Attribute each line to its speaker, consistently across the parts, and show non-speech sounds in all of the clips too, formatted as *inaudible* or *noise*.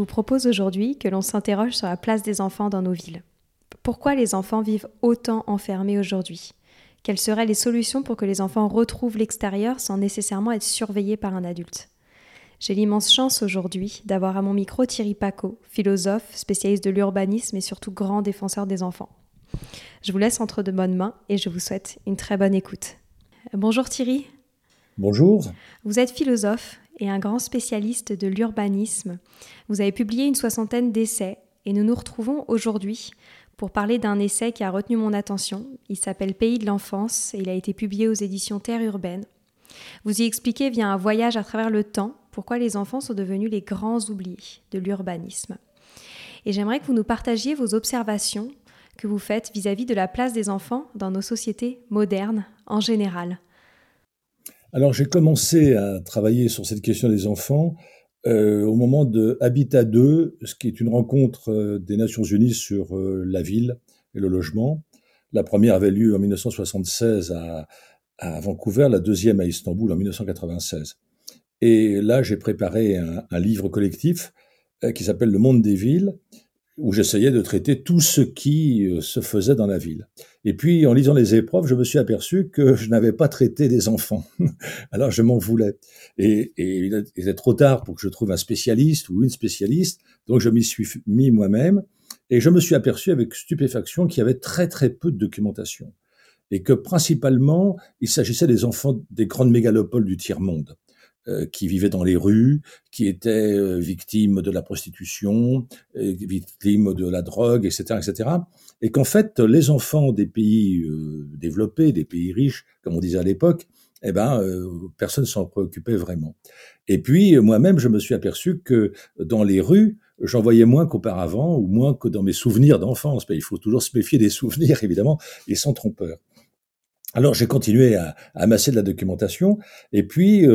Speaker 1: vous propose aujourd'hui que l'on s'interroge sur la place des enfants dans nos villes. Pourquoi les enfants vivent autant enfermés aujourd'hui? Quelles seraient les solutions pour que les enfants retrouvent l'extérieur sans nécessairement être surveillés par un adulte? J'ai l'immense chance aujourd'hui d'avoir à mon micro Thierry Paco, philosophe, spécialiste de l'urbanisme et surtout grand défenseur des enfants. Je vous laisse entre de bonnes mains et je vous souhaite une très bonne écoute. Bonjour Thierry.
Speaker 2: Bonjour.
Speaker 1: Vous êtes philosophe et un grand spécialiste de l'urbanisme. Vous avez publié une soixantaine d'essais et nous nous retrouvons aujourd'hui pour parler d'un essai qui a retenu mon attention. Il s'appelle Pays de l'enfance et il a été publié aux éditions Terre urbaine. Vous y expliquez via un voyage à travers le temps pourquoi les enfants sont devenus les grands oubliés de l'urbanisme. Et j'aimerais que vous nous partagiez vos observations que vous faites vis-à-vis -vis de la place des enfants dans nos sociétés modernes en général.
Speaker 2: Alors j'ai commencé à travailler sur cette question des enfants euh, au moment de Habitat 2, ce qui est une rencontre euh, des Nations Unies sur euh, la ville et le logement. La première avait lieu en 1976 à, à Vancouver, la deuxième à Istanbul en 1996. Et là, j'ai préparé un, un, livre collectif euh, qui s'appelle Le Monde des villes, où j'essayais de traiter tout ce qui euh, se faisait dans la ville. Et puis, en lisant les épreuves, je me suis aperçu que je n'avais pas traité des enfants. *laughs* Alors, je m'en voulais. Et, il était trop tard pour que je trouve un spécialiste ou une spécialiste. Donc, je m'y suis mis moi-même. Et je me suis aperçu avec stupéfaction qu'il y avait très, très peu de documentation. Et que principalement, il s'agissait des enfants des grandes mégalopoles du tiers-monde. Euh, qui vivaient dans les rues, qui étaient euh, victimes de la prostitution, euh, victimes de la drogue, etc., etc. Et qu'en fait, les enfants des pays développés, des pays riches, comme on disait à l'époque, eh ben, personne s'en préoccupait vraiment. Et puis, moi-même, je me suis aperçu que dans les rues, j'en voyais moins qu'auparavant, ou moins que dans mes souvenirs d'enfance. Il faut toujours se méfier des *laughs* souvenirs, évidemment, et sans trompeur. Alors j'ai continué à, amasser de la documentation, et puis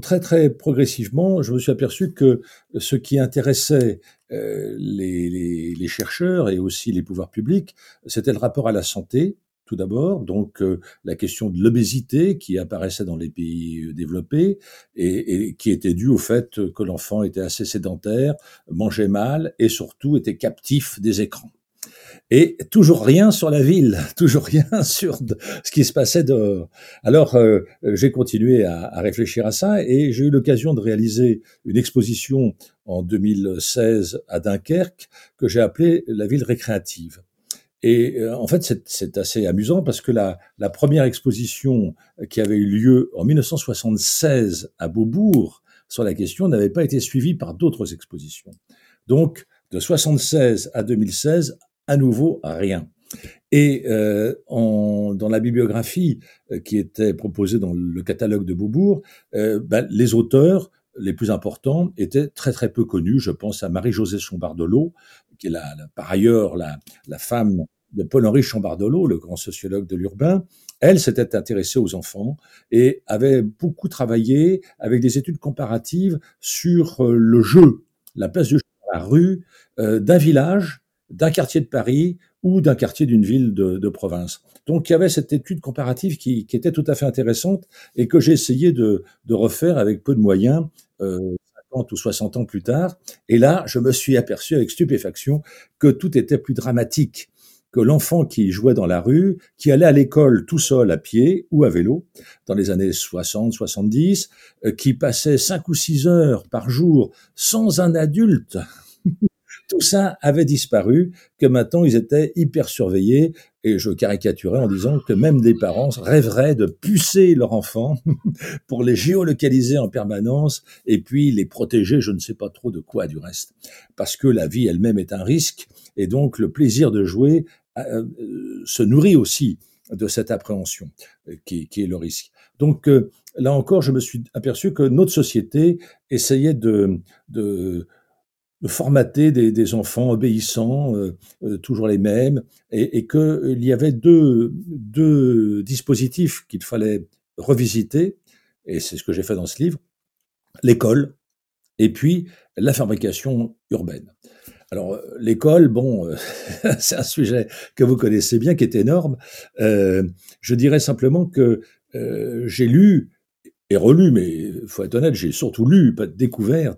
Speaker 2: très très progressivement, je me suis aperçu que ce qui intéressait euh, les, chercheurs et aussi les pouvoirs publics, c'était le rapport à la santé, tout d'abord, donc euh, la question de l'obésité qui apparaissait dans les pays euh, développés et qui était due au fait que l'enfant était assez sédentaire, mangeait mal et surtout était captif des écrans et toujours rien sur la ville, *laughs* toujours rien sur ce qui se passait dehors. Alors euh, j'ai continué à, à, réfléchir à ça et j'ai eu l'occasion de réaliser une exposition en 2016 à Dunkerque que j'ai appelée la ville récréative. Et euh, en fait, c'est assez amusant parce que la, la, première exposition qui avait eu lieu en 1976 à Beaubourg sur la question n'avait pas été suivie par d'autres expositions. Donc, de 76 à 2016, à nouveau rien. Et euh, dans la bibliographie euh, qui était proposée dans le catalogue de Beaubourg, euh, ben, les auteurs les plus importants étaient très très peu connus. Je pense à Marie-Josée Chambardelot, qui est la, par ailleurs la, la femme de Paul-Henri Chambardelot, le grand sociologue de l'urbain. Elle s'était intéressée aux enfants et avait beaucoup travaillé avec des études comparatives sur euh, le jeu, la place du jeu dans la rue, euh, d'un village d'un quartier de Paris ou d'un quartier d'une ville de, de, province. Donc il y avait cette étude comparative qui, qui était tout à fait intéressante et que j'ai essayé de, de, refaire avec peu de moyens euh, 50 ou 60 ans plus tard. Et là, je me suis aperçu avec stupéfaction que tout était plus dramatique que l'enfant qui jouait dans la rue, qui allait à l'école tout seul à pied ou à vélo dans les années 60, 70, euh, qui passait cinq ou six heures par jour sans un adulte tout ça avait disparu, que maintenant ils étaient hyper surveillés, et je caricaturais en disant que même des parents rêveraient de pucer leur enfant *laughs* pour les géolocaliser en permanence et puis les protéger, je ne sais pas trop de quoi du reste, parce que la vie elle-même est un risque, et donc le plaisir de jouer euh, se nourrit aussi de cette appréhension qui, qui est le risque. Donc là encore, je me suis aperçu que notre société essayait de de formater des, enfants obéissants, euh, euh, toujours les mêmes, et, et qu'il y avait deux, deux dispositifs qu'il fallait revisiter, et c'est ce que j'ai fait dans ce livre, l'école et puis la fabrication urbaine. Alors l'école, bon, *laughs* c'est un sujet que vous connaissez bien, qui est énorme. Euh, je dirais simplement que j'ai lu relu, mais faut être honnête, j'ai surtout lu, pas découvert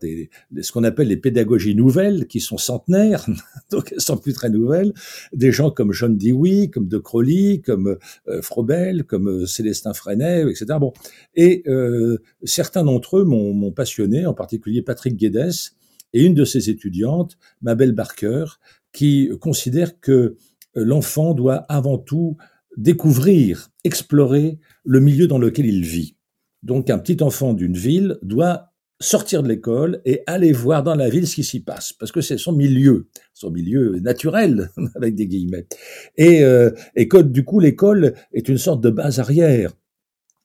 Speaker 2: ce qu'on appelle les pédagogies nouvelles, qui sont centenaires, *laughs* donc elles sont plus très nouvelles. Des gens comme John Dewey, comme De Crowley, comme euh, Frobel, comme euh, Célestin Freinet, etc. Bon, et euh, certains d'entre eux m'ont passionné, en particulier Patrick Guedes et une de ses étudiantes, Mabel Barker, qui considère que l'enfant doit avant tout découvrir, explorer le milieu dans lequel il vit. Donc un petit enfant d'une ville doit sortir de l'école et aller voir dans la ville ce qui s'y passe, parce que c'est son milieu, son milieu naturel, *laughs* avec des guillemets. Et, euh, et que du coup l'école est une sorte de base arrière,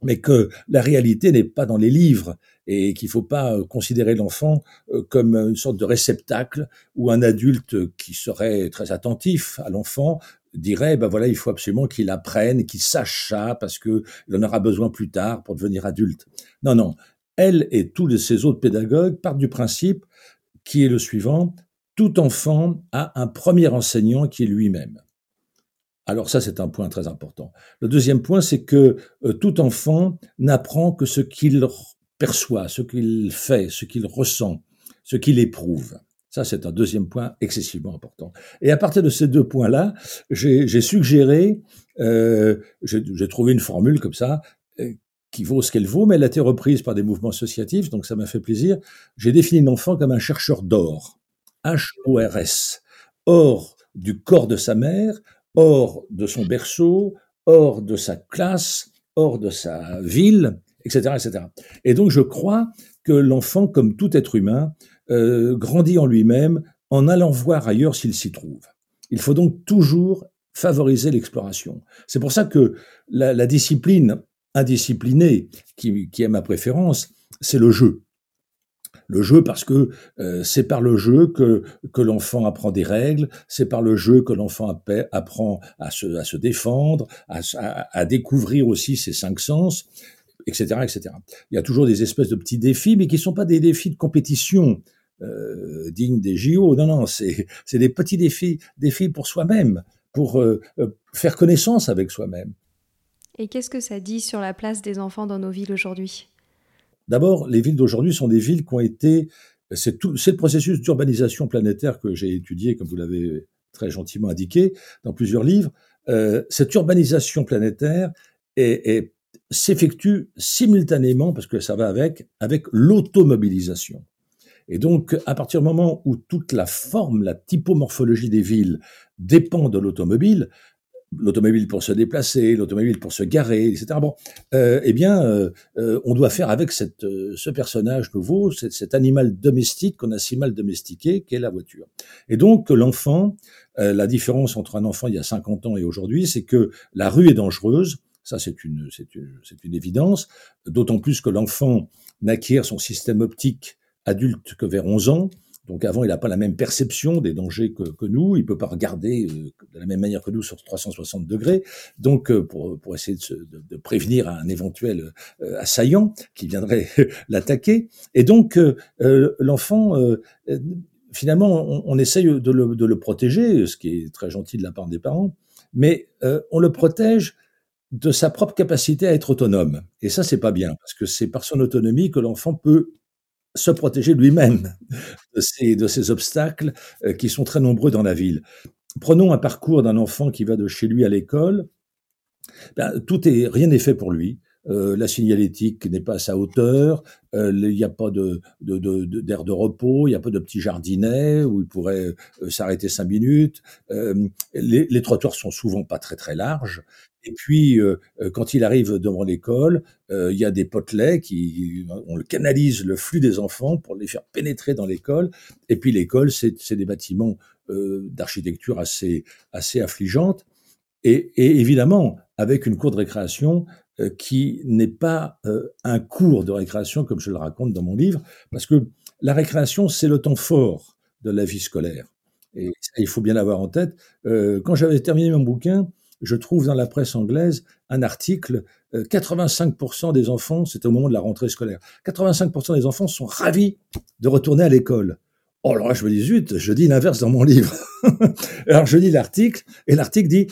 Speaker 2: mais que la réalité n'est pas dans les livres et qu'il ne faut pas considérer l'enfant euh, comme une sorte de réceptacle ou un adulte qui serait très attentif à l'enfant dirait, ben voilà, il faut absolument qu'il apprenne, qu'il sache ça, parce qu'il en aura besoin plus tard pour devenir adulte. Non, non. Elle et tous ces autres pédagogues partent du principe qui est le suivant, tout enfant a un premier enseignant qui est lui-même. Alors ça, c'est un point très important. Le deuxième point, c'est que euh, tout enfant n'apprend que ce qu'il perçoit, ce qu'il fait, ce qu'il ressent, ce qu'il éprouve. Ça, c'est un deuxième point excessivement important. Et à partir de ces deux points-là, j'ai suggéré, euh, j'ai trouvé une formule comme ça, euh, qui vaut ce qu'elle vaut, mais elle a été reprise par des mouvements associatifs, donc ça m'a fait plaisir. J'ai défini l'enfant comme un chercheur d'or, H-O-R-S, or du corps de sa mère, hors de son berceau, hors de sa classe, hors de sa ville, etc., etc. Et donc je crois que l'enfant, comme tout être humain, euh, grandit en lui-même en allant voir ailleurs s'il s'y trouve. Il faut donc toujours favoriser l'exploration. C'est pour ça que la, discipline indisciplinée qui, est ma préférence, c'est le jeu. Le jeu parce que euh, c'est par le jeu que, que l'enfant apprend des règles, c'est par le jeu que l'enfant apprend à se, à se défendre, à, à, découvrir aussi ses cinq sens, etc., etc. Il y a toujours des espèces de petits défis, mais qui ne sont pas des défis de compétition. Euh, digne des JO. Non, non, c'est des petits défis, défis pour soi-même, pour euh, euh, faire connaissance avec soi-même.
Speaker 1: Et qu'est-ce que ça dit sur la place des enfants dans nos villes aujourd'hui?
Speaker 2: D'abord, les villes d'aujourd'hui sont des villes qui ont été... C'est le processus d'urbanisation planétaire que j'ai étudié, comme vous l'avez très gentiment indiqué, dans plusieurs livres. cette urbanisation planétaire s'effectue simultanément, parce que ça va avec, avec l'automobilisation. Et donc, à partir du moment où toute la forme, la typomorphologie des villes dépend de l'automobile, l'automobile pour se déplacer, l'automobile pour se garer, etc. Bon, euh, eh bien, euh, euh, on doit faire avec cette, ce personnage nouveau, cet, animal domestique qu'on a si mal domestiqué, qu'est la voiture. Et donc, l'enfant, la différence entre un enfant il y a 50 ans et aujourd'hui, c'est que la rue est dangereuse. Ça, c'est une, c'est une, une évidence. D'autant plus que l'enfant n'acquiert son système optique adulte que vers 11 ans. Donc avant, il n'a pas la même perception des dangers que, que nous. Il peut pas regarder euh, de la même manière que nous sur 360 degrés. Donc euh, pour, pour essayer de, de, de, prévenir un éventuel euh, assaillant qui viendrait *laughs* l'attaquer. Et donc l'enfant, finalement, on, on essaye de le, de le, protéger, ce qui est très gentil de la part des parents, mais on le protège de sa propre capacité à être autonome. Et ça, c'est pas bien, parce que c'est par son autonomie que l'enfant peut se protéger lui-même de ces, de ces obstacles euh, qui sont très nombreux dans la ville. Prenons un parcours d'un enfant qui va de chez lui à l'école. Ben, tout est, rien n'est fait pour lui. Euh, la signalétique n'est pas à sa hauteur, euh, il n'y a pas de, de, de, d'air de repos, il n'y a pas de petit jardinet où il pourrait euh, s'arrêter cinq minutes. Les, les, trottoirs sont souvent pas très très larges. Et puis, euh, quand il arrive devant l'école, il y a des potelets qui, on le canalise le flux des enfants pour les faire pénétrer dans l'école. Et puis l'école, c'est, des bâtiments d'architecture assez assez affligeante et, évidemment avec une cour de récréation euh, qui n'est pas euh, un cours de récréation comme je le raconte dans mon livre, parce que la récréation, c'est le temps fort de la vie scolaire. Et il faut bien l'avoir en tête. Euh, quand j'avais terminé mon bouquin, je trouve dans la presse anglaise un article, 85% des enfants, c'était au moment de la rentrée scolaire, 85% des enfants sont ravis de retourner à l'école. Oh là, je me dis, zut, je dis l'inverse dans mon *laughs* livre. Alors je lis l'article, et l'article dit,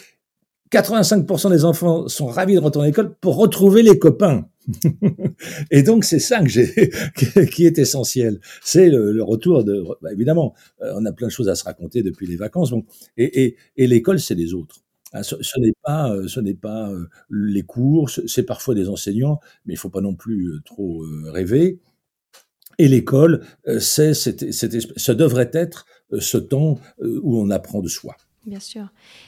Speaker 2: 85% des enfants sont ravis de retourner à l'école pour retrouver les copains. *laughs* et donc c'est ça *laughs* qui est essentiel, c'est le, retour de. Bah, évidemment, euh, on a plein de choses à se raconter depuis les vacances, et l'école c'est les autres. Ah, ce, n'est pas, euh, ce n'est pas euh, les cours, c'est parfois des enseignants, mais il faut pas non plus trop rêver. Et l'école, c'est, ça devrait être ce temps où on apprend de soi.
Speaker 1: Bien sûr.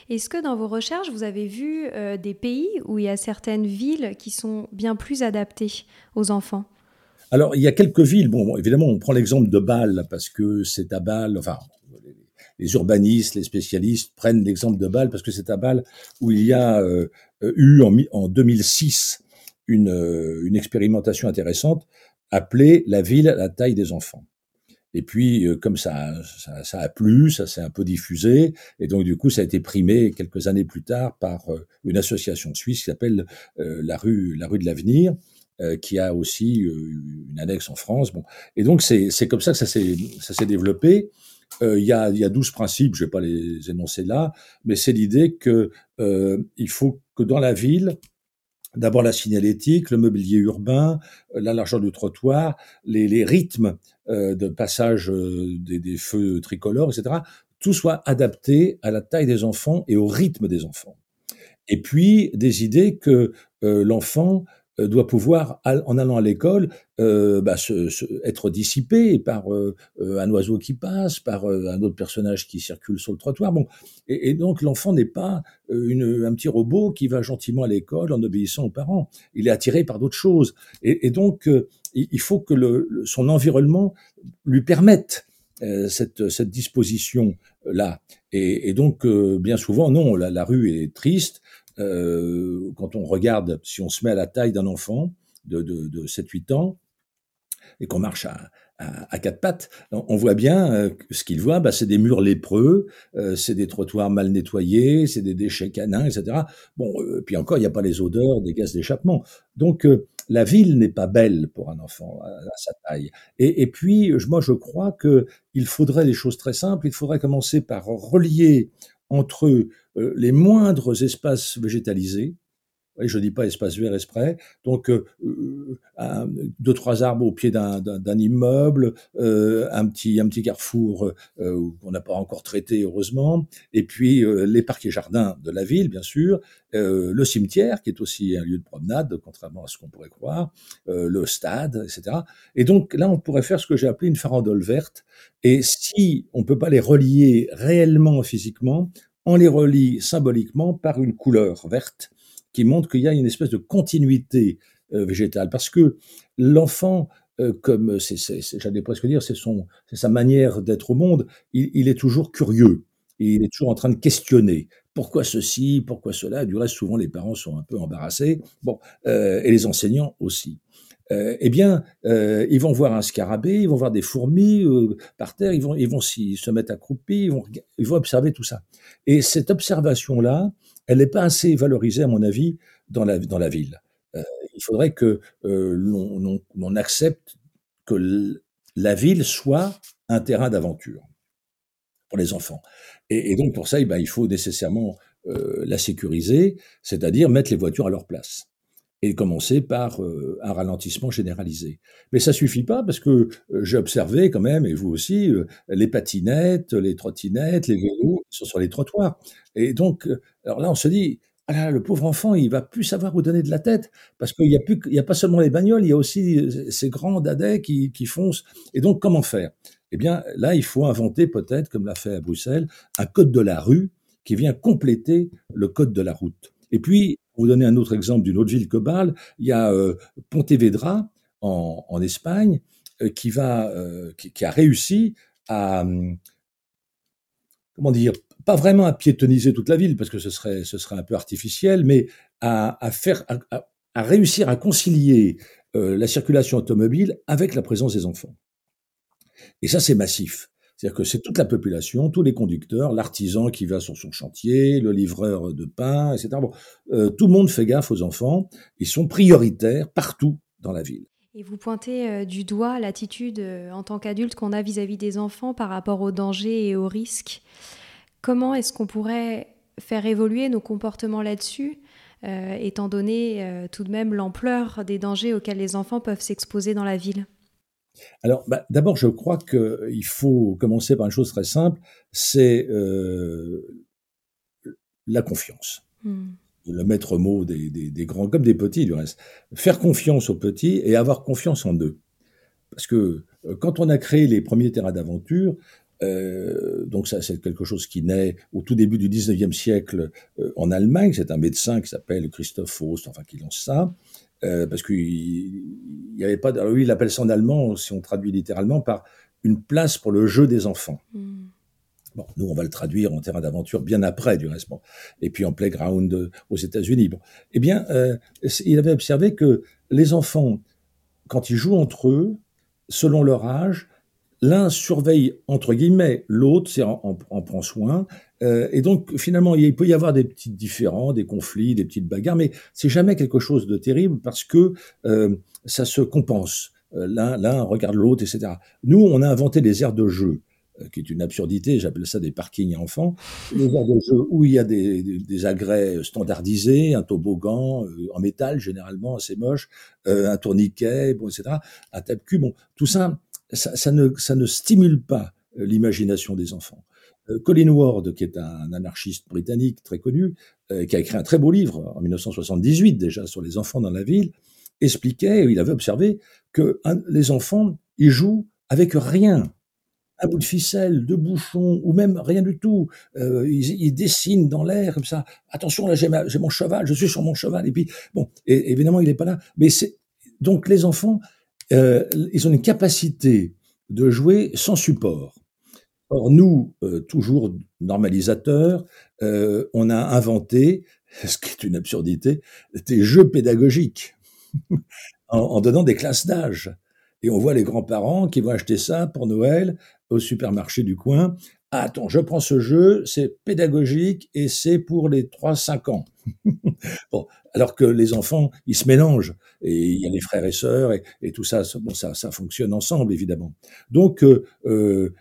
Speaker 1: Est-ce que dans vos recherches, vous avez vu euh, des pays où il y a certaines villes qui sont bien plus adaptées aux enfants?
Speaker 2: Alors, il y a quelques villes. Bon, évidemment, on prend l'exemple de Bâle parce que c'est à Bâle. Enfin, les urbanistes, les spécialistes prennent l'exemple de Bâle parce que c'est à Bâle où il y a euh, eu en, en 2006 une, euh, une expérimentation intéressante appelée la ville à la taille des enfants. Et puis, euh, comme ça, ça, a plu, ça s'est un peu diffusé, et donc du coup, ça a été primé quelques années plus tard par une association suisse qui s'appelle la rue la rue de l'avenir, qui a aussi une annexe en France. Et donc c'est comme ça que ça s'est développé. Il y, a, il y a 12 principes, je vais pas les énoncer là, mais c'est l'idée que il faut que dans la ville, D'abord la signalétique, le mobilier urbain, la largeur du trottoir, les, les rythmes euh, de passage euh, des, des, feux tricolores, etc. Tout soit adapté à la taille des enfants et au rythme des enfants. Et puis des idées que euh, l'enfant euh, doit pouvoir, en allant à l'école, euh, bah, se, se, être dissipé par euh, un oiseau qui passe, par un autre personnage qui circule sur le trottoir. Bon, et, donc l'enfant n'est pas une, un petit robot qui va gentiment à l'école en obéissant aux parents. Il est attiré par d'autres choses. Et, et donc il faut que le, son environnement lui permette cette, cette disposition là. Et, et donc bien souvent, non, la, la rue est triste euh, quand on regarde, si on se met à la taille d'un enfant de, de, de 7-8 ans, et qu'on marche à, quatre pattes, on voit bien euh, ce qu'il voit, bah, c'est des murs lépreux, euh, c'est des trottoirs mal nettoyés, c'est des déchets canins, etc. Bon, puis encore, il n'y a pas les odeurs des gaz d'échappement. Donc, la ville n'est pas belle pour un enfant à, à sa taille. Et, et, puis, moi, je crois que il faudrait des choses très simples. Il faudrait commencer par relier entre euh, les moindres espaces végétalisés, et je dis pas espace vert exprès, donc euh, euh, deux trois arbres au pied d'un immeuble, euh, un petit un petit carrefour euh, qu'on n'a pas encore traité heureusement, et puis euh, les parcs et jardins de la ville bien sûr, le cimetière qui est aussi un lieu de promenade contrairement à ce qu'on pourrait croire, le stade, etc. Et donc là on pourrait faire ce que j'ai appelé une farandole verte, et si on peut pas les relier réellement physiquement, on les relie symboliquement par une couleur verte qui montre qu'il y a une espèce de continuité euh, végétale. Parce que l'enfant, euh, comme j'allais presque dire, c'est sa manière d'être au monde, il, est toujours curieux. Il est toujours en train de questionner. Pourquoi ceci? Pourquoi cela? Du reste, souvent, les parents sont un peu embarrassés. Bon, euh, et les enseignants aussi. Euh, eh bien, euh, ils vont voir un scarabée, ils vont voir des fourmis euh, par terre, ils vont, ils vont se mettre accroupis, ils vont, ils vont observer tout ça. Et cette observation-là, elle n'est pas assez valorisée, à mon avis, dans la, ville. Euh, il faudrait que euh, l'on accepte que la ville soit un terrain d'aventure pour les enfants. Et, et, donc, pour ça, eh ben, il faut nécessairement euh, la sécuriser, c'est-à-dire mettre les voitures à leur place et commencer par euh, un ralentissement généralisé. Mais ça suffit pas parce que euh, j'ai observé quand même, et vous aussi, euh, les patinettes, les trottinettes, les vélos sont sur les trottoirs. Et donc, alors là, on se dit, ah là, le pauvre enfant, il va plus savoir où donner de la tête parce qu'il y a a pas seulement les bagnoles, il y a aussi ces grands dadais qui, qui foncent. Et donc, comment faire? Eh bien, là, il faut inventer peut-être, comme l'a fait à Bruxelles, un code de la rue qui vient compléter le code de la route. Et puis, pour vous donner un autre exemple d'une autre ville que Bâle, il y a euh, Pontevedra en, Espagne euh, euh, qui, a réussi à, hum, comment dire, pas vraiment à piétoniser toute la ville, parce que ce serait, un peu artificiel, mais à, faire, à, réussir à concilier la circulation automobile avec la présence des enfants. Et ça, c'est massif. C'est-à-dire que c'est toute la population, tous les conducteurs, l'artisan qui va sur son chantier, le livreur de pain, etc. Euh, tout le monde fait gaffe aux enfants. Ils sont prioritaires partout dans la ville.
Speaker 1: Et vous pointez euh, du doigt l'attitude euh, en tant qu'adulte qu'on a vis-à-vis des enfants par rapport aux dangers et aux risques. Comment est-ce qu'on pourrait faire évoluer nos comportements là-dessus, étant donné tout de même l'ampleur des dangers auxquels les enfants peuvent s'exposer dans la ville?
Speaker 2: Alors, bah, d'abord, je crois qu'il faut commencer par une chose très simple, c'est la confiance. Hmm le maître mot des, des, grands comme des petits du reste. Faire confiance aux petits et avoir confiance en eux. Parce que euh, quand on a créé les premiers terrains d'aventure, euh, donc ça c'est quelque chose qui naît au tout début du 19e siècle euh, en Allemagne, c'est un médecin qui s'appelle Christoph Faust, enfin qui lance ça, euh, parce qu'il n'y avait pas, lui il appelle ça en allemand, si on traduit littéralement, par une place pour le jeu des enfants. Hmm. Bon, nous, on va le traduire en terrain d'aventure bien après, du reste. Et puis en playground euh, aux États-Unis. Bon. Eh bien, euh, il avait observé que les enfants, quand ils jouent entre eux, selon leur âge, l'un surveille entre guillemets l'autre, c'est en, en, prend soin. Euh, et donc, finalement, il peut y avoir des petits différends, des conflits, des petites bagarres, mais c'est jamais quelque chose de terrible parce que euh, ça se compense. Euh, l'un, l'un regarde l'autre, etc. Nous, on a inventé des aires de jeu. Euh, qui est une absurdité, j'appelle ça des parkings enfants, des aires de jeu où il y a des, des, agrès standardisés, un toboggan euh, en métal généralement assez moche, un tourniquet, bon, etc., un tape-cul, bon, tout ça, ça, ne, stimule pas l'imagination des enfants. Colin Ward, qui est un anarchiste britannique très connu, qui a écrit un très beau livre en 1978 déjà sur les enfants dans la ville, expliquait, il avait observé que les enfants, ils jouent avec rien un bout de ficelle, deux bouchons, ou même rien du tout. Euh, ils, dessinent dans l'air comme ça. Attention, là j'ai mon cheval, je suis sur mon cheval. Et puis bon, évidemment il n'est pas là. Mais c'est donc les enfants, euh, ils ont une capacité de jouer sans support. Or nous, euh, toujours normalisateurs, on a inventé, *laughs* ce qui est une absurdité, des jeux pédagogiques *laughs* en donnant des classes d'âge. Et on voit les grands-parents qui vont acheter ça pour Noël au supermarché du coin. Ah, attends, je prends ce jeu, c'est pédagogique et c'est pour les 3-5 ans. *laughs* bon, alors que les enfants, ils se mélangent et il y a les frères et sœurs et, tout ça, bon, ça, ça fonctionne ensemble évidemment. Donc, euh, euh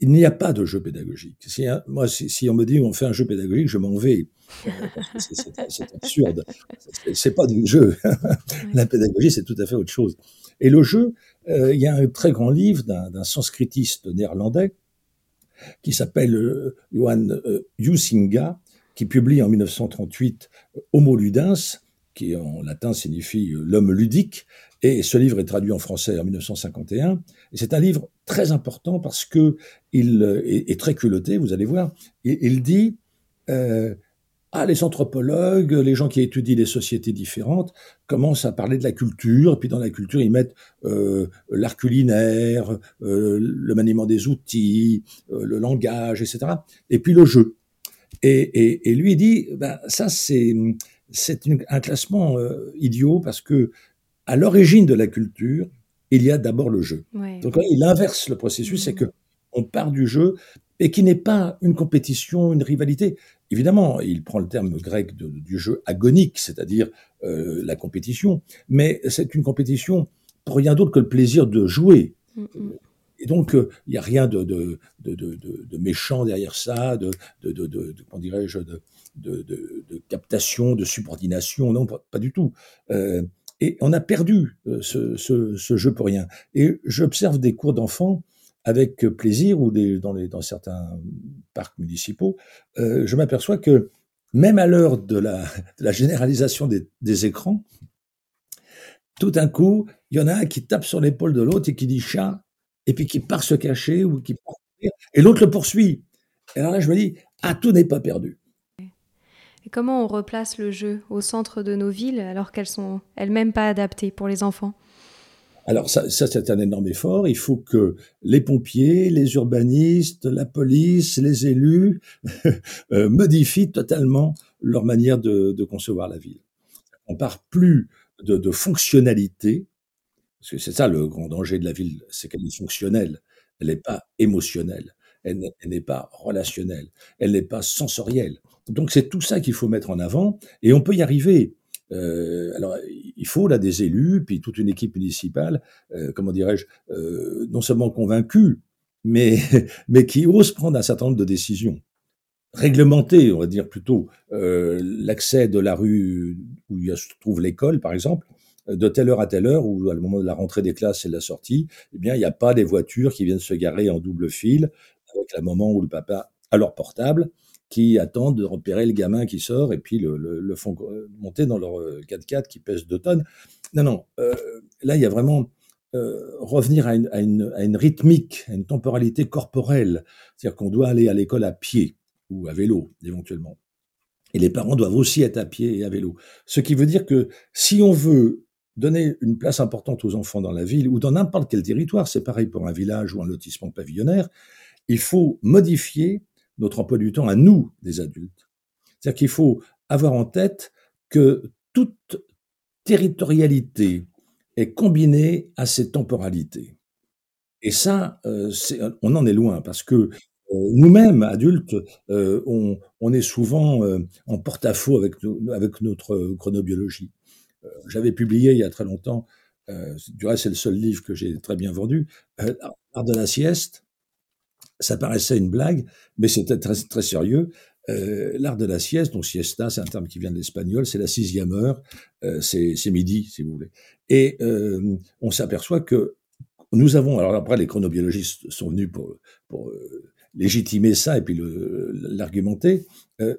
Speaker 2: il n'y a pas de jeu pédagogique. Si, moi, si, on me dit on fait un jeu pédagogique, je m'en vais. *laughs* C'est absurde. C'est pas du jeu. La pédagogie, c'est tout à fait autre chose. Et le jeu, euh, il y a un très grand livre d'un sanskritiste néerlandais qui s'appelle euh, Johan euh, Huizinga, qui publie en 1938 Homo ludens, qui en latin signifie l'homme ludique, et ce livre est traduit en français en 1951. Et c'est un livre très important parce que il est, très culotté, vous allez voir. il dit ah, les anthropologues, les gens qui étudient les sociétés différentes, commencent à parler de la culture, puis dans la culture, ils mettent euh, l'art culinaire, euh, le maniement des outils, euh, le langage, etc. Et puis le jeu. Et, et, lui dit, ben, ça c'est c'est un classement euh, idiot parce que à l'origine de la culture, il y a d'abord le jeu. Donc il inverse le processus, c'est mmh. que on part du jeu et qui n'est pas une compétition, une rivalité. Évidemment, il prend le terme grec du jeu agonique, c'est-à-dire euh, la compétition, mais c'est une compétition pour rien d'autre que le plaisir de jouer. Et donc, euh, il n'y a rien de, de, de, méchant derrière ça, de, comment dirais-je, de, captation, de subordination, non, pas, du tout. Euh, et on a perdu ce, ce, ce, jeu pour rien. Et j'observe des cours d'enfants avec plaisir ou dans, certains parcs municipaux, euh, je m'aperçois que même à l'heure de la, généralisation des, écrans, tout d'un coup, il y en a un qui tape sur l'épaule de l'autre et qui dit chat, et puis qui part se cacher ou qui et l'autre le poursuit. Et alors là, je me dis, ah, tout n'est pas perdu.
Speaker 1: Et comment on replace le jeu au centre de nos villes alors qu'elles sont elles-mêmes pas adaptées pour les enfants?
Speaker 2: Alors ça, c'est un énorme effort. Il faut que les pompiers, les urbanistes, la police, les élus *laughs* euh, modifient totalement leur manière de, de, concevoir la ville. On part plus de, de fonctionnalité, parce que c'est ça le grand danger de la ville, c'est qu'elle est fonctionnelle, elle n'est pas émotionnelle, elle n'est pas relationnelle, elle n'est pas sensorielle. Donc c'est tout ça qu'il faut mettre en avant, et on peut y arriver. Euh, alors, il faut là des élus, puis toute une équipe municipale, euh, comment dirais-je, euh, non seulement convaincue, mais, *laughs* mais qui ose prendre un certain nombre de décisions. Réglementer, on va dire plutôt, l'accès de la rue où se trouve l'école, par exemple, de telle heure à telle heure, ou à moment de la rentrée des classes et de la sortie, eh bien, il n'y a pas des voitures qui viennent se garer en double fil, avec le moment où le papa a leur portable, qui attendent de repérer le gamin qui sort et puis le, font monter dans leur 4x4 euh, qui pèse 2 tonnes. Non, non, euh, là, il y a vraiment euh, revenir à, une, à une, rythmique, à une temporalité corporelle. C'est-à-dire qu'on doit aller à l'école à pied ou à vélo, éventuellement. Et les parents doivent aussi être à pied et à vélo. Ce qui veut dire que si on veut donner une place importante aux enfants dans la ville ou dans n'importe quel territoire, c'est pareil pour un village ou un lotissement pavillonnaire, il faut modifier notre emploi du temps à nous, des adultes. C'est-à-dire qu'il faut avoir en tête que toute territorialité est combinée à ces temporalités. Et ça, euh, on en est loin parce que euh, nous-mêmes, adultes, euh, on, est souvent en porte-à-faux avec, avec, notre chronobiologie. J'avais publié il y a très longtemps, du reste c'est le seul livre que j'ai très bien vendu, L'art de la sieste, ça paraissait une blague, mais c'était très, très sérieux. Euh, l'art de la sieste, donc siesta, c'est un terme qui vient de l'espagnol, c'est la sixième heure, euh, c'est midi, si vous voulez. Et euh, on s'aperçoit que nous avons, alors après les chronobiologistes sont venus pour, légitimer ça et puis l'argumenter,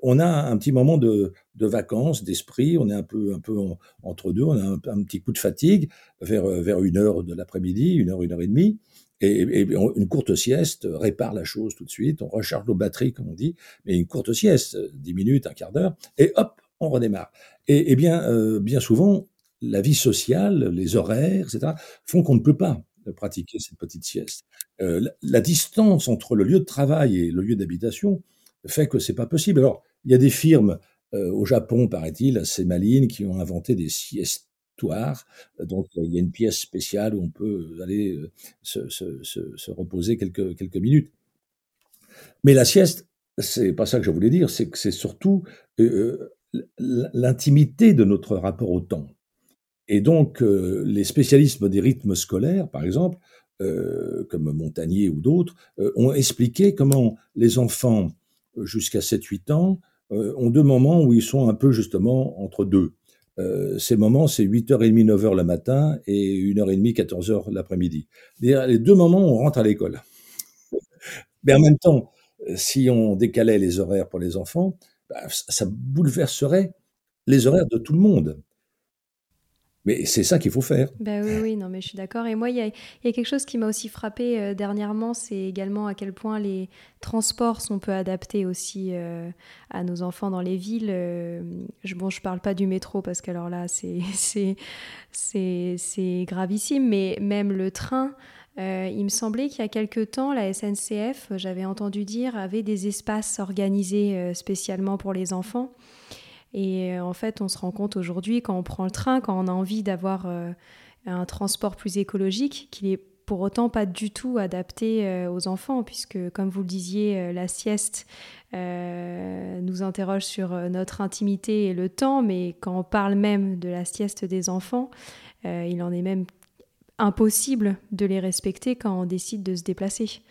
Speaker 2: on a un petit moment de, de vacances, d'esprit, on est un peu, un peu entre deux, on a un, un, petit coup de fatigue vers, vers une heure de l'après-midi, une heure, une heure et demie. Et, une courte sieste répare la chose tout de suite, on recharge nos batteries, comme on dit, mais une courte sieste, 10 minutes, un quart d'heure, et hop, on redémarre. Et, et bien, euh, bien souvent, la vie sociale, les horaires, etc., font qu'on ne peut pas pratiquer cette petite sieste. Euh, la, la, distance entre le lieu de travail et le lieu d'habitation fait que c'est pas possible. Alors, il y a des firmes euh, au Japon, paraît-il, assez malines, qui ont inventé des siestes donc il y a une pièce spéciale où on peut aller euh, se, se, se, se reposer quelques, minutes. Mais la sieste, c'est pas ça que je voulais dire, c'est que c'est surtout euh, l'intimité de notre rapport au temps. Et donc, euh, les spécialistes des rythmes scolaires, par exemple, euh, comme Montagnier ou d'autres, euh, ont expliqué comment les enfants jusqu'à 7-8 ans ont deux moments où ils sont un peu justement entre deux. Euh, ces moments, c'est 8h30, 9h le matin et 1h30, 14h l'après-midi. Les deux moments, on rentre à l'école. Mais en même temps, si on décalait les horaires pour les enfants, bah, ça bouleverserait les horaires de tout le monde. Mais c'est ça qu'il faut faire.
Speaker 1: Ben oui, oui, non, mais je suis d'accord. Et moi, il y a, quelque chose qui m'a aussi frappé euh, dernièrement, c'est également à quel point les transports sont peu adaptés aussi euh, à nos enfants dans les villes. Euh, je, bon, je parle pas du métro parce qu'alors là, *laughs* c'est gravissime, mais même le train. Euh, il me semblait qu'il y a quelque temps, la SNCF, j'avais entendu dire, avait des espaces organisés spécialement pour les enfants. Et euh, en fait, on se rend compte aujourd'hui, quand on prend le train, quand on a envie d'avoir euh, un transport plus écologique, qu'il est pour autant pas du tout adapté euh, aux enfants, puisque, comme vous le disiez, la sieste nous interroge sur notre intimité et le temps, mais quand on parle même de la sieste des enfants, il en est même impossible de les respecter quand on décide de se déplacer.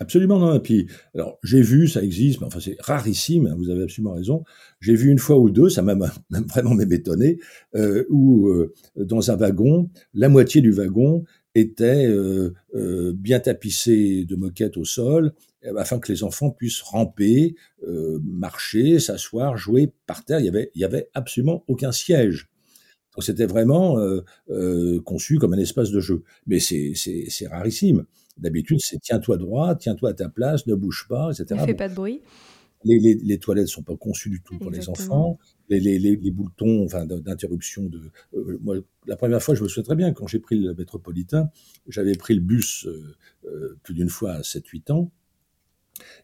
Speaker 2: Absolument non. Et puis, alors j'ai vu, ça existe, mais enfin c'est rarissime. Hein, vous avez absolument raison. J'ai vu une fois ou deux, ça m'a *laughs* vraiment même étonné, euh, où euh, dans un wagon, la moitié du wagon était euh, bien tapissé de moquettes au sol, afin que les enfants puissent ramper, marcher, s'asseoir, jouer par terre. Il y il y avait absolument aucun siège. Donc c'était vraiment euh, euh, conçu comme un espace de jeu. Mais c'est rarissime. D'habitude, c'est tiens-toi droit, tiens-toi à ta place, ne bouge pas, etc.
Speaker 1: Ne fais pas de bruit.
Speaker 2: Les, les, les toilettes sont pas conçues du tout pour les enfants. Les, les, boutons enfin, d'interruption de. Euh, moi, la première fois, je me souviens très bien, quand j'ai pris le métropolitain, j'avais pris le bus plus d'une fois à 7-8 ans.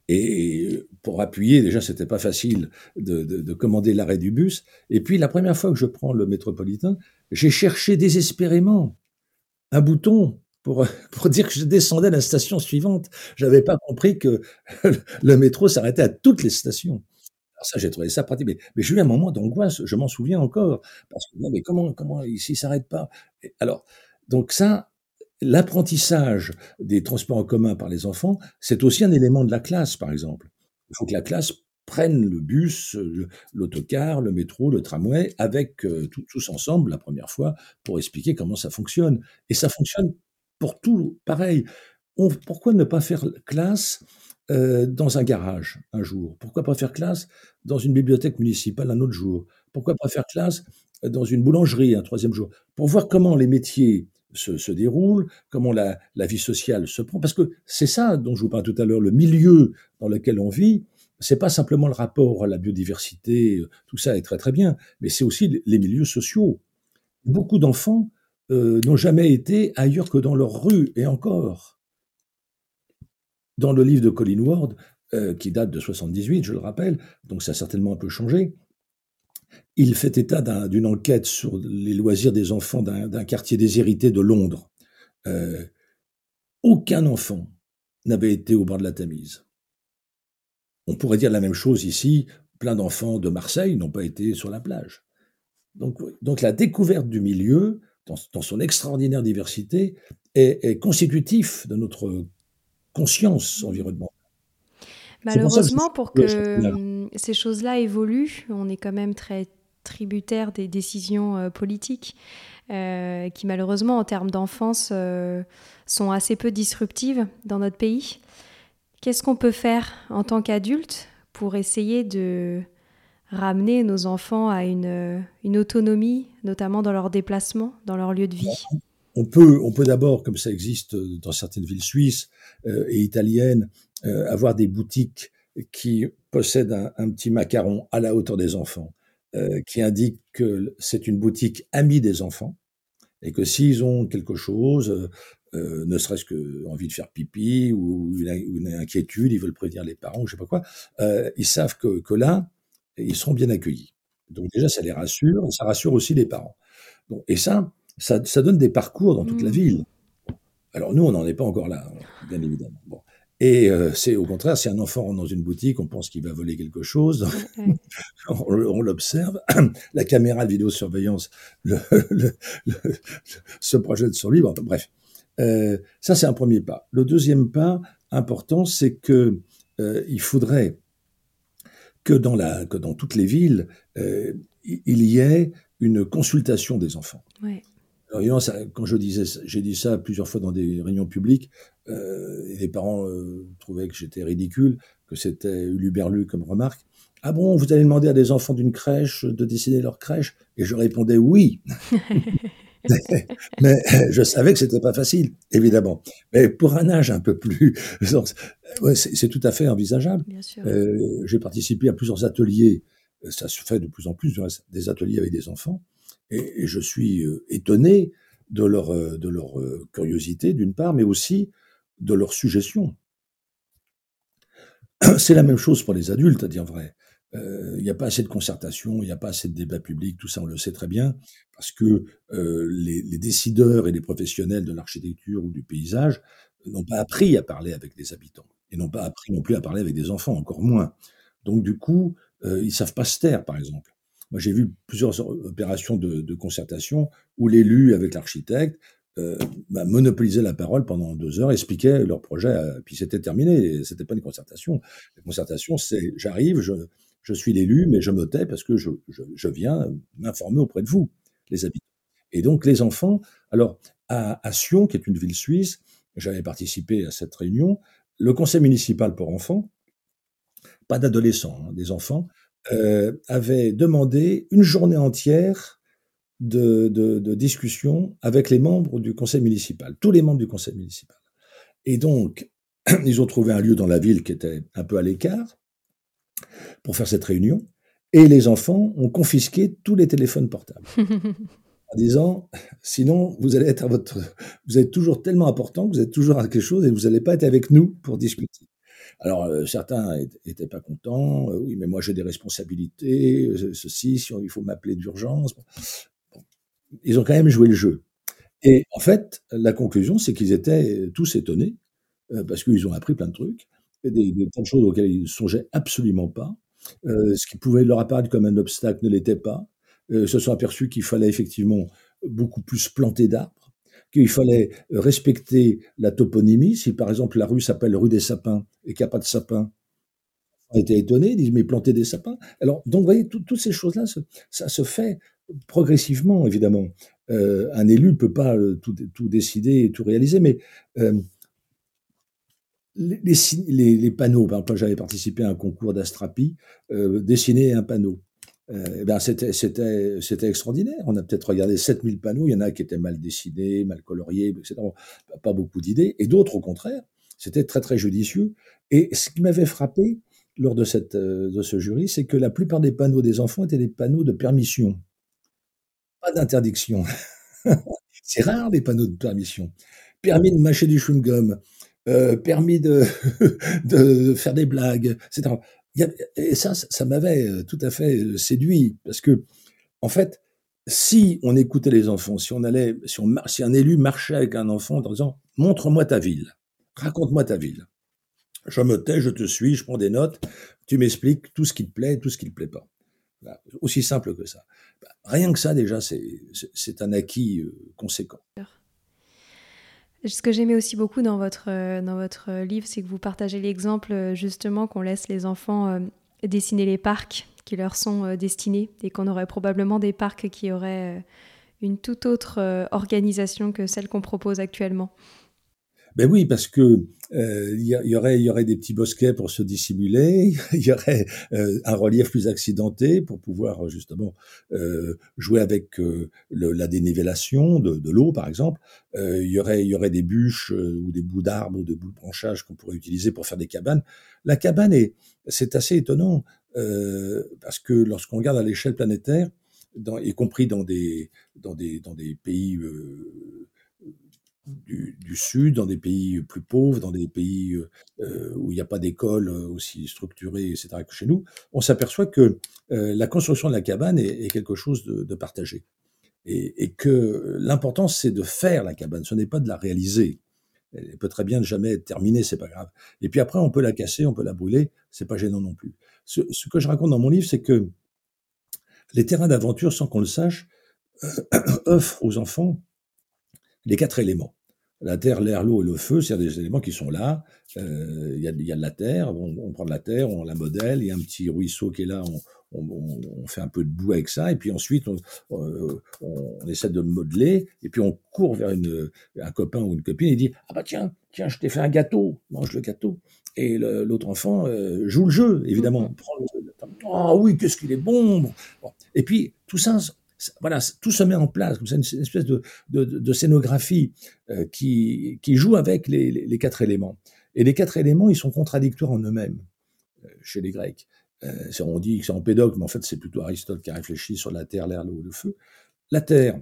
Speaker 2: Et pour appuyer, déjà, c'était pas facile de, de, de commander l'arrêt du bus. Et puis, la première fois que je prends le métropolitain, j'ai cherché désespérément un bouton pour, *laughs* pour dire que je descendais à la station suivante. J'avais pas compris que *laughs* le métro s'arrêtait à toutes les stations. Alors ça, j'ai trouvé ça pratique. Mais, mais j'ai eu un moment d'angoisse, je m'en souviens encore. Parce que, non, mais comment, comment, ici, s'arrête pas? alors, donc ça, l'apprentissage des transports en commun par les enfants, c'est aussi un élément de la classe, par exemple. Il faut que la classe prenne le bus, l'autocar, le métro, le tramway, avec euh, tous ensemble la première fois pour expliquer comment ça fonctionne. Et ça fonctionne pour tout pareil. Pourquoi ne pas faire classe euh, dans un garage un jour? Pourquoi pas faire classe dans une bibliothèque municipale un autre jour? Pourquoi pas faire classe dans une boulangerie un troisième jour? Pour voir comment les métiers se, déroulent, comment la, vie sociale se prend. Parce que c'est ça dont je vous parlais tout à l'heure, le milieu dans lequel on vit. C'est pas simplement le rapport à la biodiversité, tout ça est très très bien, mais c'est aussi les milieux sociaux. Beaucoup d'enfants euh, n'ont jamais été ailleurs que dans leur rue, et encore. Dans le livre de Colin Ward, euh, qui date de 78, je le rappelle, donc ça a certainement un peu changé, il fait état d'une enquête sur les loisirs des enfants d'un quartier déshérité de Londres. Euh, aucun enfant n'avait été au bord de la Tamise. On pourrait dire la même chose ici, plein d'enfants de Marseille n'ont pas été sur la plage. Donc, la découverte du milieu, dans, son extraordinaire diversité, est, constitutif de notre conscience environnementale.
Speaker 1: Malheureusement, pour que hum, ces choses-là évoluent, on est quand même très tributaire des décisions euh, politiques euh, qui, malheureusement, en termes d'enfance, euh, sont assez peu disruptives dans notre pays. Qu'est-ce qu'on peut faire en tant qu'adulte pour essayer de ramener nos enfants à une, une autonomie, notamment dans leurs déplacements, dans leur lieu de vie?
Speaker 2: On peut, on peut d'abord, comme ça existe dans certaines villes suisses euh, et italiennes, euh, avoir des boutiques qui possèdent un, un, petit macaron à la hauteur des enfants, euh, qui indique que c'est une boutique amie des enfants, et que s'ils ont quelque chose, euh, ne serait-ce que envie de faire pipi ou une, une, inquiétude, ils veulent prévenir les parents ou je sais pas quoi, ils savent que, que là, ils seront bien accueillis. Donc déjà, ça les rassure, et ça rassure aussi les parents. Bon, et ça, ça, ça, donne des parcours dans toute mmh. la ville. Alors nous, on n'en est pas encore là, bien évidemment. Bon. Et euh, c'est au contraire, si un enfant rentre dans une boutique, on pense qu'il va voler quelque chose, *laughs* on, on l'observe, *clears throat* la caméra de vidéosurveillance *laughs* le, le, le, se projette sur lui. Bon, bref, euh, ça c'est un premier pas. Le deuxième pas important, c'est que euh, il faudrait que dans, la, que dans toutes les villes, il y ait une consultation des enfants.
Speaker 1: Ouais.
Speaker 2: Alors, ça, quand je disais, j'ai dit ça plusieurs fois dans des réunions publiques, euh, et les parents euh, trouvaient que j'étais ridicule, que c'était uluberlu comme remarque. Ah bon, vous allez demander à des enfants d'une crèche de dessiner leur crèche? Et je répondais oui. *laughs* *laughs* mais je savais que c'était pas facile, évidemment. Mais pour un âge un peu plus, *laughs* ouais, c'est tout à fait envisageable.
Speaker 1: Euh,
Speaker 2: J'ai participé à plusieurs ateliers. Ça se fait de plus en plus, des ateliers avec des enfants, et, je suis euh, étonné de leur euh, euh, curiosité d'une part, mais aussi de leur suggestion. *clears throat* C'est la même chose pour les adultes, à dire vrai il n'y a pas assez de concertation, il n'y a pas assez de débat public, tout ça on le sait très bien, parce que les, les, décideurs et les professionnels de l'architecture ou du paysage n'ont pas appris à parler avec les habitants, et n'ont pas appris non plus à parler avec des enfants, encore moins. Donc du coup, euh, ils savent pas se taire, par exemple. Moi j'ai vu plusieurs opérations de, concertation où l'élu avec l'architecte euh, bah, monopolisaient la parole pendant deux heures, expliquaient leur projet, puis c'était terminé. C'était pas une concertation. La concertation, c'est j'arrive, je, suis l'élu, mais je me tais parce que je, viens m'informer auprès de vous, les habitants. Et donc les enfants, alors à, à Sion, qui est une ville suisse, j'avais participé à cette réunion, le conseil municipal pour enfants, pas d'adolescents, hein, des enfants, euh, avait demandé une journée entière de, de, de, discussion avec les membres du conseil municipal, tous les membres du conseil municipal. Et donc, *clears throat* ils ont trouvé un lieu dans la ville qui était un peu à l'écart, pour faire cette réunion. Et les enfants ont confisqué tous les téléphones portables. *laughs* en disant, sinon, vous allez être à votre, vous êtes toujours tellement important, vous êtes toujours à quelque chose et vous n'allez pas être avec nous pour discuter. Alors, euh, certains n'étaient pas contents. Euh, oui, mais moi, j'ai des responsabilités, euh, ceci, si il faut m'appeler d'urgence. Ils ont quand même joué le jeu. Et en fait, la conclusion, c'est qu'ils étaient tous étonnés, parce qu'ils ont appris plein de trucs, des, des, de choses auxquelles ils ne songeaient absolument pas. ce qui pouvait leur apparaître comme un obstacle ne l'était pas. se sont aperçus qu'il fallait effectivement beaucoup plus planter d'arbres qu'il fallait respecter la toponymie. Si par exemple la rue s'appelle rue des sapins et qu'il n'y a pas de sapins, on été étonné, ils disent mais planter des sapins. Alors donc vous voyez toutes ces choses-là, ça se fait progressivement évidemment. Euh, un élu ne peut pas euh, tout, décider et tout réaliser, mais euh, les, panneaux, par exemple, j'avais participé à un concours d'Astrapi, dessiner un panneau. Euh, eh ben c'était, extraordinaire. On a peut-être regardé 7000 panneaux, il y en a qui étaient mal dessinés, mal coloriés, etc. Pas beaucoup d'idées. Et d'autres, au contraire, c'était très, très judicieux. Et ce qui m'avait frappé lors de, euh, ce jury, c'est que la plupart des panneaux des enfants étaient des panneaux de permission, pas d'interdiction. *laughs* c'est rare, les panneaux de permission. Permis de mâcher du chewing-gum, euh, permis de *laughs* faire des blagues, etc et ça, ça m'avait euh, tout à fait euh, séduit, parce que, en fait, si on écoutait les enfants, si on allait, si, on, un élu marchait avec un enfant en disant montre-moi ta ville, raconte-moi ta ville. Je me tais, je te suis, je prends des notes, tu m'expliques tout ce qui te plaît, tout ce qui ne te plaît pas. Aussi simple que ça. Bah, rien que ça, déjà, c'est un acquis euh, conséquent.
Speaker 1: Ce que j'aimais aussi beaucoup dans votre, euh, dans votre livre, c'est que vous partagez l'exemple euh, justement qu'on laisse les enfants euh, dessiner les parcs qui leur sont destinés et qu'on aurait probablement des parcs qui auraient une toute autre organisation que celle qu'on propose actuellement.
Speaker 2: Ben oui, parce que euh, il y, aurait, y aurait des petits bosquets pour se dissimuler, *laughs* il y aurait euh, un relief plus accidenté pour pouvoir justement euh, jouer avec la dénivellation de, l'eau, par exemple. il y aurait, il y aurait des bûches ou des bouts d'arbres ou des bouts de branchage qu'on pourrait utiliser pour faire des cabanes. La cabane est, c'est assez étonnant parce que lorsqu'on regarde à l'échelle planétaire, dans, y compris dans des, dans des, dans des pays du, Sud, dans des pays plus pauvres, dans des pays où il n'y a pas d'école aussi structurée, etc., que chez nous, on s'aperçoit que la construction de la cabane est, quelque chose de, partagé. Et, que l'important, c'est de faire la cabane, ce n'est pas de la réaliser. Elle peut très bien ne jamais être terminée, c'est pas grave. Et puis après, on peut la casser, on peut la brûler, c'est pas gênant non plus. Ce, que je raconte dans mon livre, c'est que les terrains d'aventure, sans qu'on le sache, *clears throat* offrent aux enfants les quatre éléments. La terre, l'air, l'eau et le feu, c'est des éléments qui sont là. Euh, il y, a, y, a, de la terre, on, prend de la terre, on la modèle, il y a un petit ruisseau qui est là, on, on, fait un peu de boue avec ça, et puis ensuite on, euh, essaie de le modeler, et puis on court vers une, un copain ou une copine et dit Ah bah tiens, tiens, je t'ai fait un gâteau, mange le gâteau. Et l'autre enfant euh, joue le jeu, évidemment. Ah oh, oui, qu'est-ce qu'il est bon. Et puis tout ça, voilà, tout se met en place, c'est une, espèce de, scénographie euh, qui, joue avec les, quatre éléments. Et les quatre éléments, ils sont contradictoires en eux-mêmes euh, chez les Grecs. Euh, on dit que c'est Empédocle, mais en fait, c'est plutôt Aristote qui a réfléchi sur la terre, l'air, l'eau le feu. La terre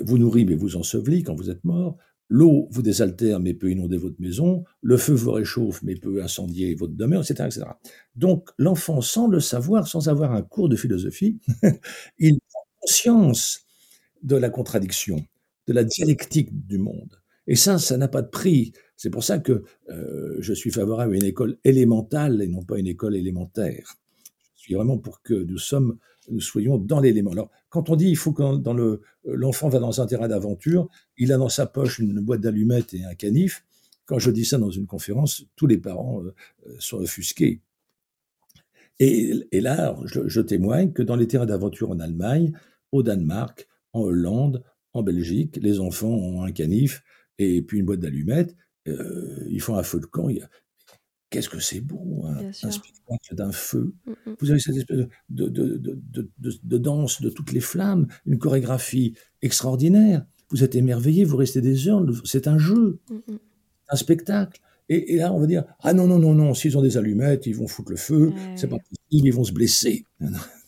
Speaker 2: vous nourrit, mais vous ensevelit quand vous êtes mort. L'eau vous désaltère, mais peut inonder votre maison. Le feu vous réchauffe, mais peut incendier votre demeure, etc. etc. Donc, l'enfant, sans le savoir, sans avoir un cours de philosophie, *laughs* il conscience de la contradiction, de la dialectique du monde. Et ça, ça n'a pas de prix. C'est pour ça que euh, je suis favorable à une école élémentale et non pas une école élémentaire. Je suis vraiment pour que nous soyons dans l'élément. Alors, quand on dit il faut que l'enfant va dans un terrain d'aventure, il a dans sa poche une boîte d'allumettes et un canif. Quand je dis ça dans une conférence, tous les parents euh, sont offusqués. Et, là, je, témoigne que dans les terrains d'aventure en Allemagne, au Danemark, en Hollande, en Belgique, les enfants ont un canif et puis une boîte d'allumettes. Euh, ils font un feu de camp. Qu'est-ce que c'est beau, hein, un spectacle d'un feu. Mm, mm. Vous avez cette espèce de, de, danse de toutes les flammes, une chorégraphie extraordinaire. Vous êtes émerveillé, vous restez des heures. C'est un jeu, mm, un spectacle. Et, là, on va dire ah non non non non, s'ils ont des allumettes, ils vont foutre le feu, c'est pas possible, ils vont se blesser.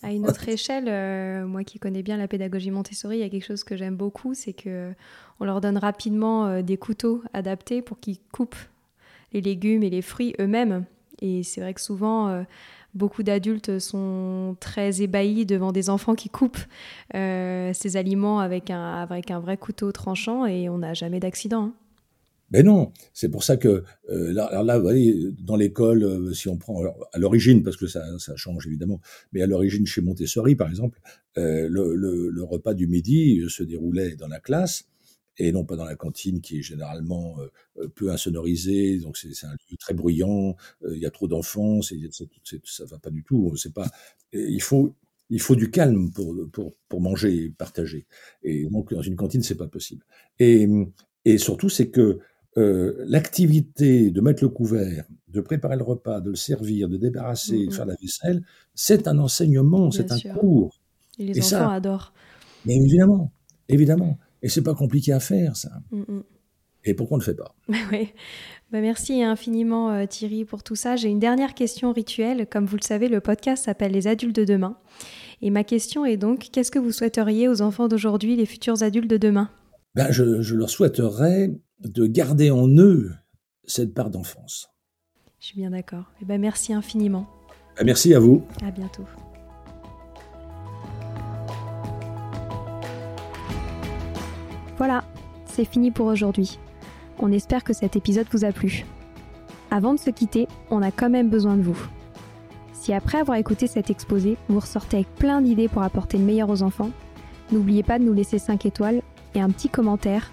Speaker 1: À une autre échelle, euh, moi qui connais bien la pédagogie Montessori, il y a quelque chose que j'aime beaucoup, c'est que on leur donne rapidement euh, des couteaux adaptés pour qu'ils coupent les légumes et les fruits eux-mêmes. Et c'est vrai que souvent, euh, beaucoup d'adultes sont très ébahis devant des enfants qui coupent ces aliments avec un, avec un vrai couteau tranchant et on n'a jamais d'accident. Hein.
Speaker 2: Mais non, c'est pour ça que euh, là, là, vous voyez, dans l'école, euh, si on prend à l'origine, parce que ça, ça, change évidemment, mais à l'origine chez Montessori, par exemple, euh, le, le, le, repas du midi se déroulait dans la classe et non pas dans la cantine qui est généralement peu insonorisée, donc c'est un lieu très bruyant, il y a trop d'enfants, ça va pas du tout. C'est pas, il faut il faut du calme pour, pour, pour manger et partager. Et donc, dans une cantine, c'est pas possible. Et, et surtout, c'est que euh, l'activité de mettre le couvert, de préparer le repas, de le servir, de débarrasser, de faire la vaisselle, c'est un enseignement, c'est un cours.
Speaker 1: Et les enfants adorent.
Speaker 2: Mais évidemment, évidemment. Et c'est pas compliqué à faire, ça. Et pourquoi on ne le fait pas? *laughs*
Speaker 1: Oui. Bah, merci infiniment euh, Thierry pour tout ça. J'ai une dernière question rituelle. Comme vous le savez, le podcast s'appelle Les adultes de demain. Et ma question est donc, qu'est-ce que vous souhaiteriez aux enfants d'aujourd'hui, les futurs adultes de demain?
Speaker 2: Ben, je, je, leur souhaiterais de garder en eux cette part d'enfance.
Speaker 1: Je suis bien d'accord. Eh ben, merci infiniment.
Speaker 2: Ben, merci à vous.
Speaker 1: À bientôt. Voilà, c'est fini pour aujourd'hui. On espère que cet épisode vous a plu. Avant de se quitter, on a quand même besoin de vous. Si après avoir écouté cet exposé, vous ressortez avec plein d'idées pour apporter le meilleur aux enfants, n'oubliez pas de nous laisser 5 étoiles et un petit commentaire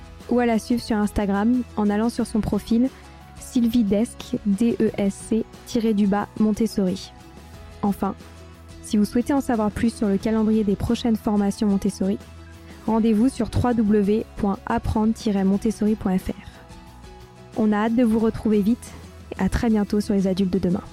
Speaker 1: ou à la suivre sur Instagram en allant sur son profil sylvidesc, D-E-S-C, Montessori. Enfin, si vous souhaitez en savoir plus sur le calendrier des prochaines formations Montessori, rendez-vous sur www.apprendre-montessori.fr. On a hâte de vous retrouver vite et à très bientôt sur les adultes de demain.